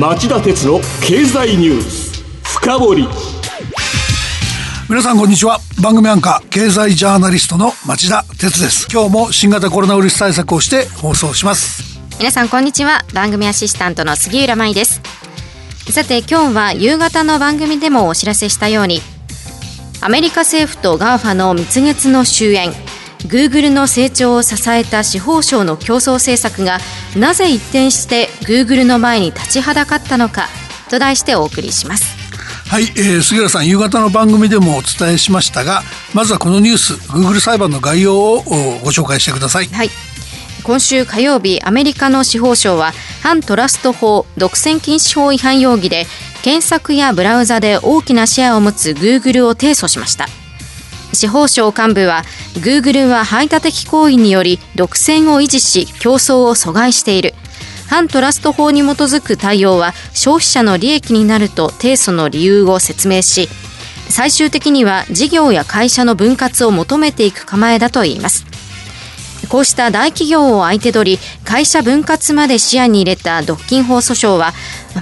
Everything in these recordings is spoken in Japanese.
町田鉄の経済ニュース深掘り。皆さんこんにちは。番組アンカー経済ジャーナリストの町田鉄です。今日も新型コロナウイルス対策をして放送します。皆さんこんにちは。番組アシスタントの杉浦舞です。さて今日は夕方の番組でもお知らせしたようにアメリカ政府と GAFA の蜜月の終焉 Google の成長を支えた司法省の競争政策がなぜ一転して Google の前に立ちはだかったのかと題してお送りします。はい、えー、杉浦さん夕方の番組でもお伝えしましたがまずはこのニュース Google 裁判の概要をご紹介してください。はい。今週火曜日アメリカの司法省は反トラスト法独占禁止法違反容疑で検索やブラウザで大きなシェアを持つ Google を提訴しました司法省幹部は Google は排他的行為により独占を維持し競争を阻害している。反トラスト法に基づく対応は消費者の利益になると提訴の理由を説明し最終的には事業や会社の分割を求めていく構えだといいます。こうした大企業を相手取り会社分割まで視野に入れた独禁法訴訟は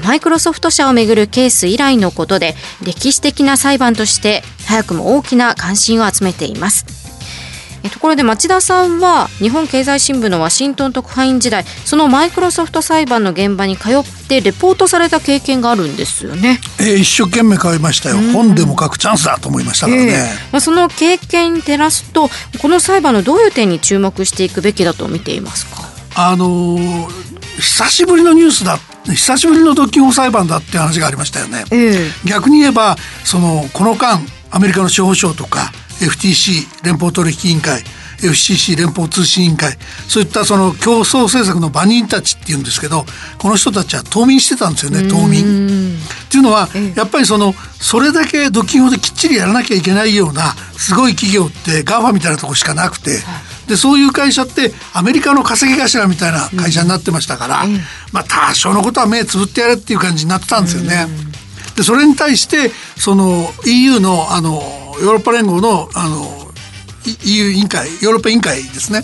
マイクロソフト社をめぐるケース以来のことで歴史的な裁判として早くも大きな関心を集めています。ところで町田さんは日本経済新聞のワシントン特派員時代そのマイクロソフト裁判の現場に通ってレポートされた経験があるんですよね。えー、一生懸命買いましたよ、本でも書くチャンスだと思いましたからね。えー、まあ、その経験に照らすとこの裁判のどういう点に注目していくべきだと見ていますか？あのー、久しぶりのニュースだ久しぶりの独禁法裁判だって話がありましたよね。えー、逆に言えばそのこの間アメリカの司法省とか FTC 連邦取引委員会 FCC 連邦通信委員会そういったその競争政策の場人たちっていうんですけどこの人たちは冬眠してたんですよね冬眠。っていうのはやっぱりそのそれだけドッキングできっちりやらなきゃいけないようなすごい企業って GAFA みたいなとこしかなくて。でそういう会社ってアメリカの稼ぎ頭みたいな会社になってましたから、まあ多少のことは目つぶってやれっていう感じになってたんですよね。でそれに対してその EU のあのヨーロッパ連合のあの EU 委員会ヨーロッパ委員会ですね、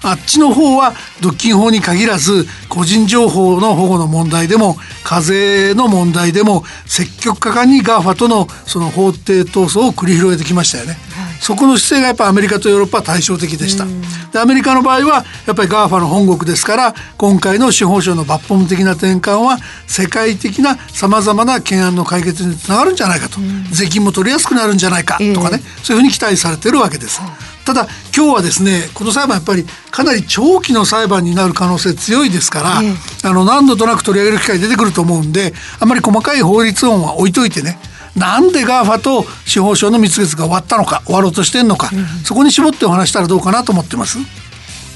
はい、あっちの方は独禁法に限らず個人情報の保護の問題でも課税の問題でも積極果敢に GAFA とのその法廷闘争を繰り広げてきましたよね。そこの姿勢がやっぱアメリカとヨーロッパは対照的でした。でアメリカの場合はやっぱり GAFA の本国ですから今回の司法省の抜本的な転換は世界的なさまざまな懸案の解決につながるんじゃないかと、税金も取りやすくなるんじゃないかとかね、そういうふうに期待されてるわけです。ただ今日はですねこの裁判やっぱりかなり長期の裁判になる可能性強いですから、あの何度となく取り上げる機会出てくると思うんであんまり細かい法律音は置いといてねなんで GAFA と司法省の蜜月が終わったのか終わろうとしてんのか、うん、そこに絞ってお話したらどうかなと思ってます。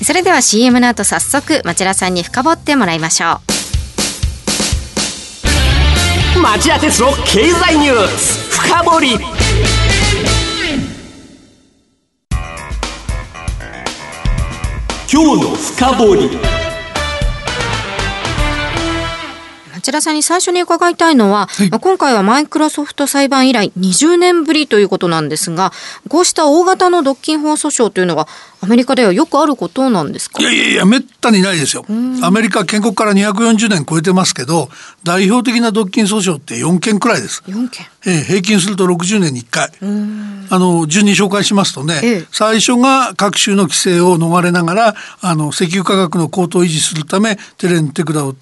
それでは CM の後早速町田さんに深掘ってもらいましょう。町田鉄の経済ニュース深掘り。今日の深掘り町田さんに最初に伺いたいのは、はい、今回はマイクロソフト裁判以来20年ぶりということなんですが、こうした大型の独禁法訴訟というのは、アメリカではよくあることなんですか？いやいやいや、めったにないですよ。アメリカ建国から240年超えてますけど、代表的な独禁訴訟って4件くらいです。4件えー、平均すると60年に1回。あの、順に紹介しますとね、ええ、最初が各種の規制を逃れながら、あの、石油価格の高騰を維持するため、テレンテクダを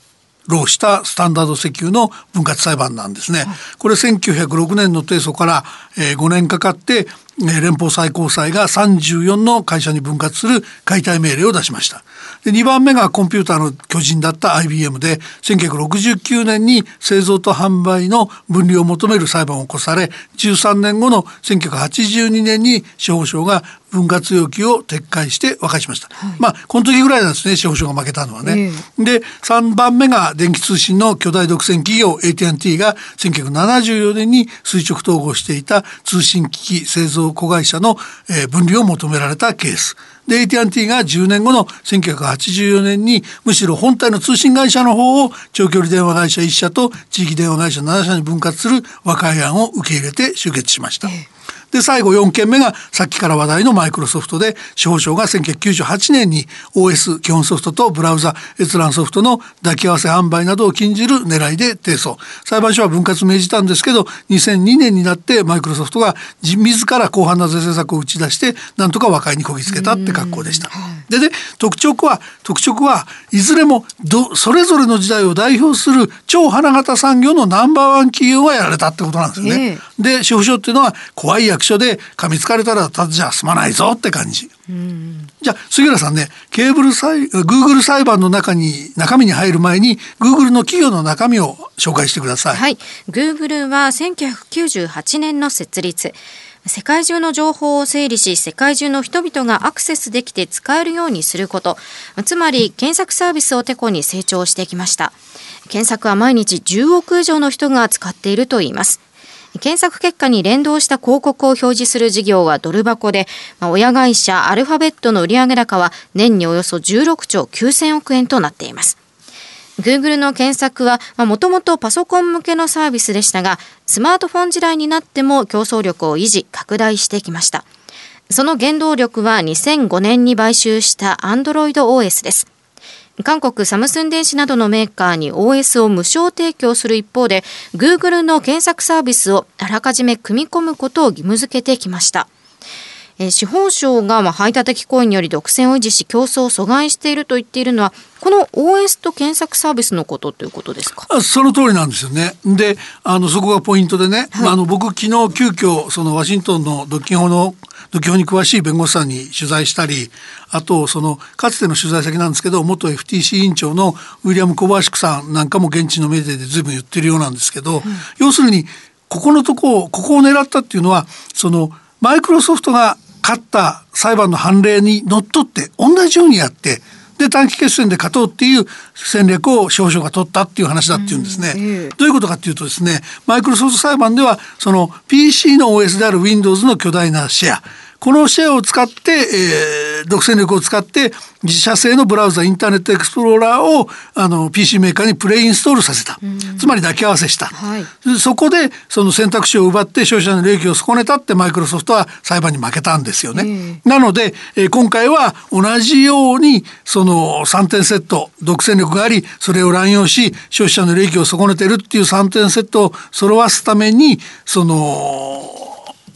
労したスタンダード石油の分割裁判なんですね。これ1906年の提訴から、えー、5年かかって連邦最高裁が34の会社に分割する解体命令を出しました。で2番目がコンピューターの巨人だった IBM で1969年に製造と販売の分離を求める裁判を起こされ13年後の1982年に司法省が分割要求を撤回して和解しました、はい、まあこの時ぐらいなんですね司法省が負けたのはね、えー、で3番目が電気通信の巨大独占企業 AT&T が1974年に垂直統合していた通信機器製造子会社の分離を求められたケース。で AT&T が10年後の1984年にむしろ本体の通信会社の方を長距離電話会社1社と地域電話会社7社に分割する和解案を受け入れて終結しました。で最後4件目がさっきから話題のマイクロソフトで司法省が1998年に OS 基本ソフトとブラウザ閲覧ソフトの抱き合わせ販売などを禁じる狙いで提訴裁判所は分割命じたんですけど2002年になってマイクロソフトが自ら広範な税制策を打ち出してなんとか和解にこぎつけたって格好でした。でね特徴は特徴はいずれもどそれぞれの時代を代表する超花形産業のナンバーワン企業がやられたってことなんですよね。えー、で司法省っていうのは怖い役所で噛みつかれたらただじゃ済まないぞって感じ。じゃあ杉浦さんねケーブル裁グーグル裁判の中に中身に入る前にグーグルの企業の中身を紹介してください。はい、グーグルは1998年の設立。世界中の情報を整理し、世界中の人々がアクセスできて使えるようにすること。つまり、検索サービスをてこに成長してきました。検索は毎日10億以上の人が使っているといいます。検索結果に連動した広告を表示する事業はドル箱で、まあ、親会社アルファベットの売上高は年におよそ16兆9000億円となっています。Google の検索はもともとパソコン向けのサービスでしたが、スマートフォン時代になっても競争力を維持、拡大してきました。その原動力は2005年に買収した Android OS です。韓国サムスン電子などのメーカーに OS を無償提供する一方で、Google の検索サービスをあらかじめ組み込むことを義務付けてきました。えー、司法省がまあ排他的行為により独占を維持し競争を阻害していると言っているのはこの OS と検索サービスのことということですか？その通りなんですよね。であのそこがポイントでね、はい、あの僕昨日急遽そのワシントンの独禁法の独禁法に詳しい弁護士さんに取材したりあとそのかつての取材先なんですけど元 FTC 委員長のウィリアム・コバーシクさんなんかも現地のメディアで随分言ってるようなんですけど、うん、要するにここのとこここを狙ったっていうのはそのマイクロソフトが勝った裁判の判例にのっとって同じようにやってで短期決戦で勝とうっていう戦略を少々が取ったっていう話だっていうんですね、うんどういうことかっていうとですねマイクロソフト裁判ではその PC の OS である Windows の巨大なシェアこのシェアを使って、えー、独占力を使って自社製のブラウザインターネットエクスプローラーをあの PC メーカーにプレインストールさせた、つまり抱き合わせした、はい、そこでその選択肢を奪って消費者の利益を損ねたってマイクロソフトは裁判に負けたんですよね。なので、えー、今回は同じようにその3点セット独占力がありそれを乱用し消費者の利益を損ねてるっていう3点セットを揃わすためにその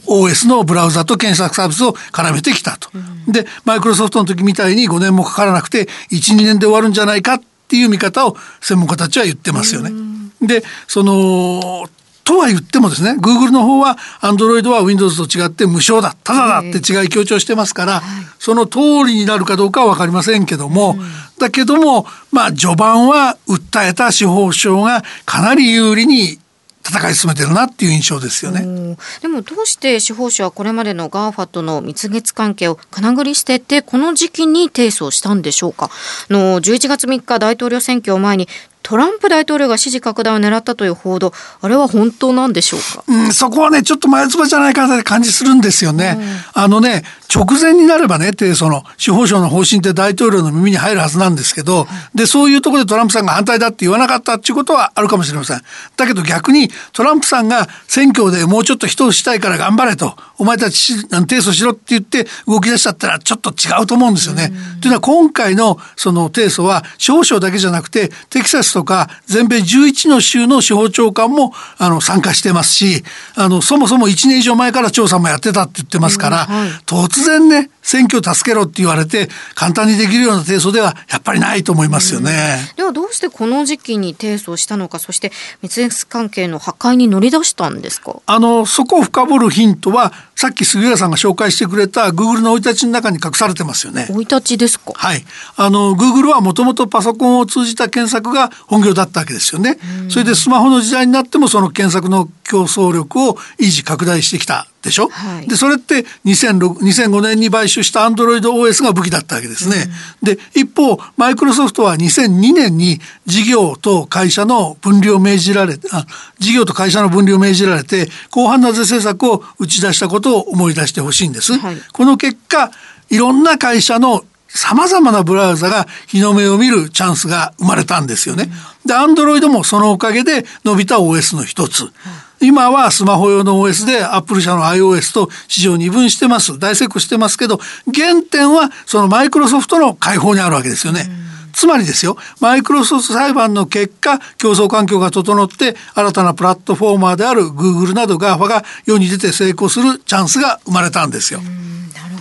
OS のブラウザと検索サービスを絡めてきたと。うん、でマイクロソフトの時みたいに5年もかからなくて12年で終わるんじゃないかっていう見方を専門家たちは言ってますよね。うん、でそのとは言ってもですね Google の方は Android は Windows と違って無償だただだって違い強調してますから、その通りになるかどうかは分かりませんけども、うん、だけどもまあ序盤は訴えた司法省がかなり有利に戦い進めてるなっていう印象ですよね。でもどうして司法省はこれまでの GAFA との蜜月関係をかなぐり捨ててこの時期に提訴したんでしょうか。の11月3日大統領選挙を前にトランプ大統領が支持拡大を狙ったという報道、あれは本当なんでしょうか？うん、そこはね、ちょっと前つばじゃないかなって感じするんですよね。うん、あのね、直前になればね、提訴の司法省の方針って大統領の耳に入るはずなんですけど、で、そういうところでトランプさんが反対だって言わなかったっていうことはあるかもしれません。だけど逆にトランプさんが選挙でもうちょっと人をしたいから頑張れと、お前たち提訴しろって言って動き出しちゃったらちょっと違うと思うんですよね。うん、というのは今回のその提訴は司法省だけじゃなくてテキサスとか全米11の州の司法長官もあの参加してますしあのそもそも1年以上前から調査もやってたって言ってますから、うんはい、突然ね選挙を助けろって言われて簡単にできるような提訴ではやっぱりないと思いますよね。ではどうしてこの時期に提訴したのかそして蜜月関係の破壊に乗り出したんですか？あのそこを深掘るヒントはさっき杉浦さんが紹介してくれた Google の生い立ちの中に隠されてますよね。生い立ちですか？はい。あの Google はもともとパソコンを通じた検索が本業だったわけですよね。それでスマホの時代になってもその検索の競争力を維持拡大してきたでしょ？はい、でそれって2006 2005年に買収した AndroidOS が武器だったわけですね。で一方マイクロソフトは2002年に事業と会社の分離を命じられあ事業と会社の分離を命じられて広範な税制策を打ち出したことを思い出してほしいんです。はい、この結果いろんな会社の様々なブラウザが日の目を見るチャンスが生まれたんですよね。で、アンドロイドもそのおかげで伸びた OS の一つ。今はスマホ用の OS でアップル社の iOS と市場二分してます。大成功してますけど、原点はそのマイクロソフトの開放にあるわけですよね。つまりですよ、マイクロソフト裁判の結果、競争環境が整って、新たなプラットフォーマーである Google など GAFA が世に出て成功するチャンスが生まれたんですよ。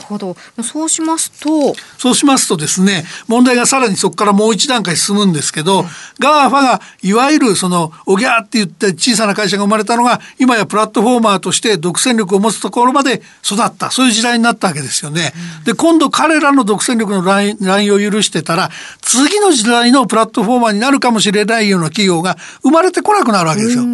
ほど。そうしますとそうしますとですね問題がさらにそこからもう一段階進むんですけど、うん、 GAFA がいわゆるそのおぎゃーって言って小さな会社が生まれたのが今やプラットフォーマーとして独占力を持つところまで育った。そういう時代になったわけですよね。うん、で今度彼らの独占力の乱用を許してたら次の時代のプラットフォーマーになるかもしれないような企業が生まれてこなくなるわけですよ。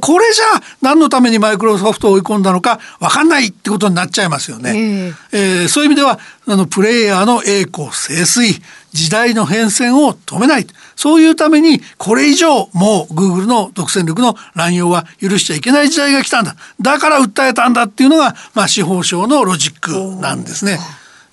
これじゃあ何のためにマイクロソフトを追い込んだのか分かんないってことになっちゃいますよね。えー、えー、そういう意味ではあのプレイヤーの栄光清水時代の変遷を止めないそういうためにこれ以上もう Google の独占力の乱用は許しちゃいけない時代が来たんだだから訴えたんだっていうのが、まあ、司法省のロジックなんですね。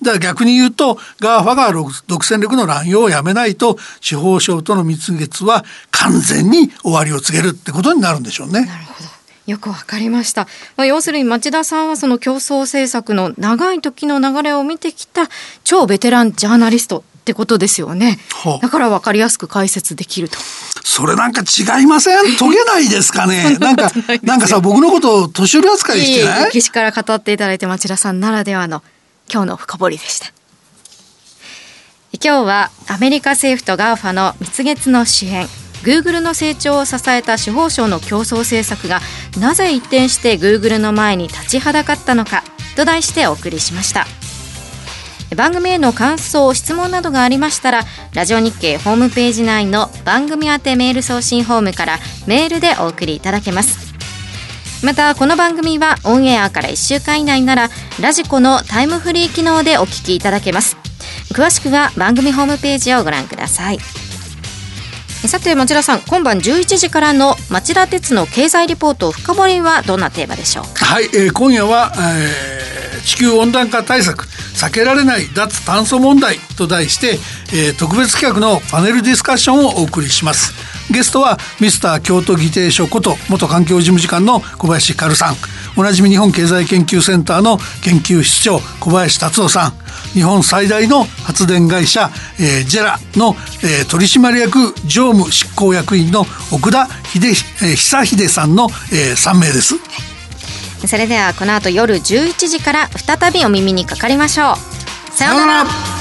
だから逆に言うと GAFA が独占力の乱用をやめないと司法省との蜜月は完全に終わりを告げるってことになるんでしょうね。なるほどよくわかりました。まあ、要するに町田さんはその競争政策の長い時の流れを見てきた超ベテランジャーナリストってことですよね。だからわかりやすく解説できると。それなんか違いません？解げないですかね？なんか、なんかさ、僕のことを年寄り扱いしてない？歴史から語っていただいて町田さんならではの今日の深掘りでした。今日はアメリカ政府と GAFA の蜜月の支援 Google の成長を支えた司法省の競争政策がなぜ一転して Google の前に立ちはだかったのかと題してお送りしました。番組への感想質問などがありましたらラジオ日経ホームページ内の番組宛てメール送信ホームからメールでお送りいただけます。またこの番組はオンエアから1週間以内ならラジコのタイムフリー機能でお聞きいただけます。詳しくは番組ホームページをご覧ください。さて町田さん今晩11時からの町田鉄の経済リポート深掘りはどんなテーマでしょうか？はい、えー、今夜は、えー、地球温暖化対策避けられない脱炭素問題と題して、えー、特別企画のパネルディスカッションをお送りします。ゲストはミスター京都議定書こと元環境事務次官の小林ひかるさんおなじみ日本経済研究センターの研究室長小林達夫さん日本最大の発電会社、えー、ジェラの、えー、取締役常務執行役員の奥田秀、えー、久秀さんの、えー、3名です。それではこの後夜11時から再びお耳にかかりましょう。さようなら。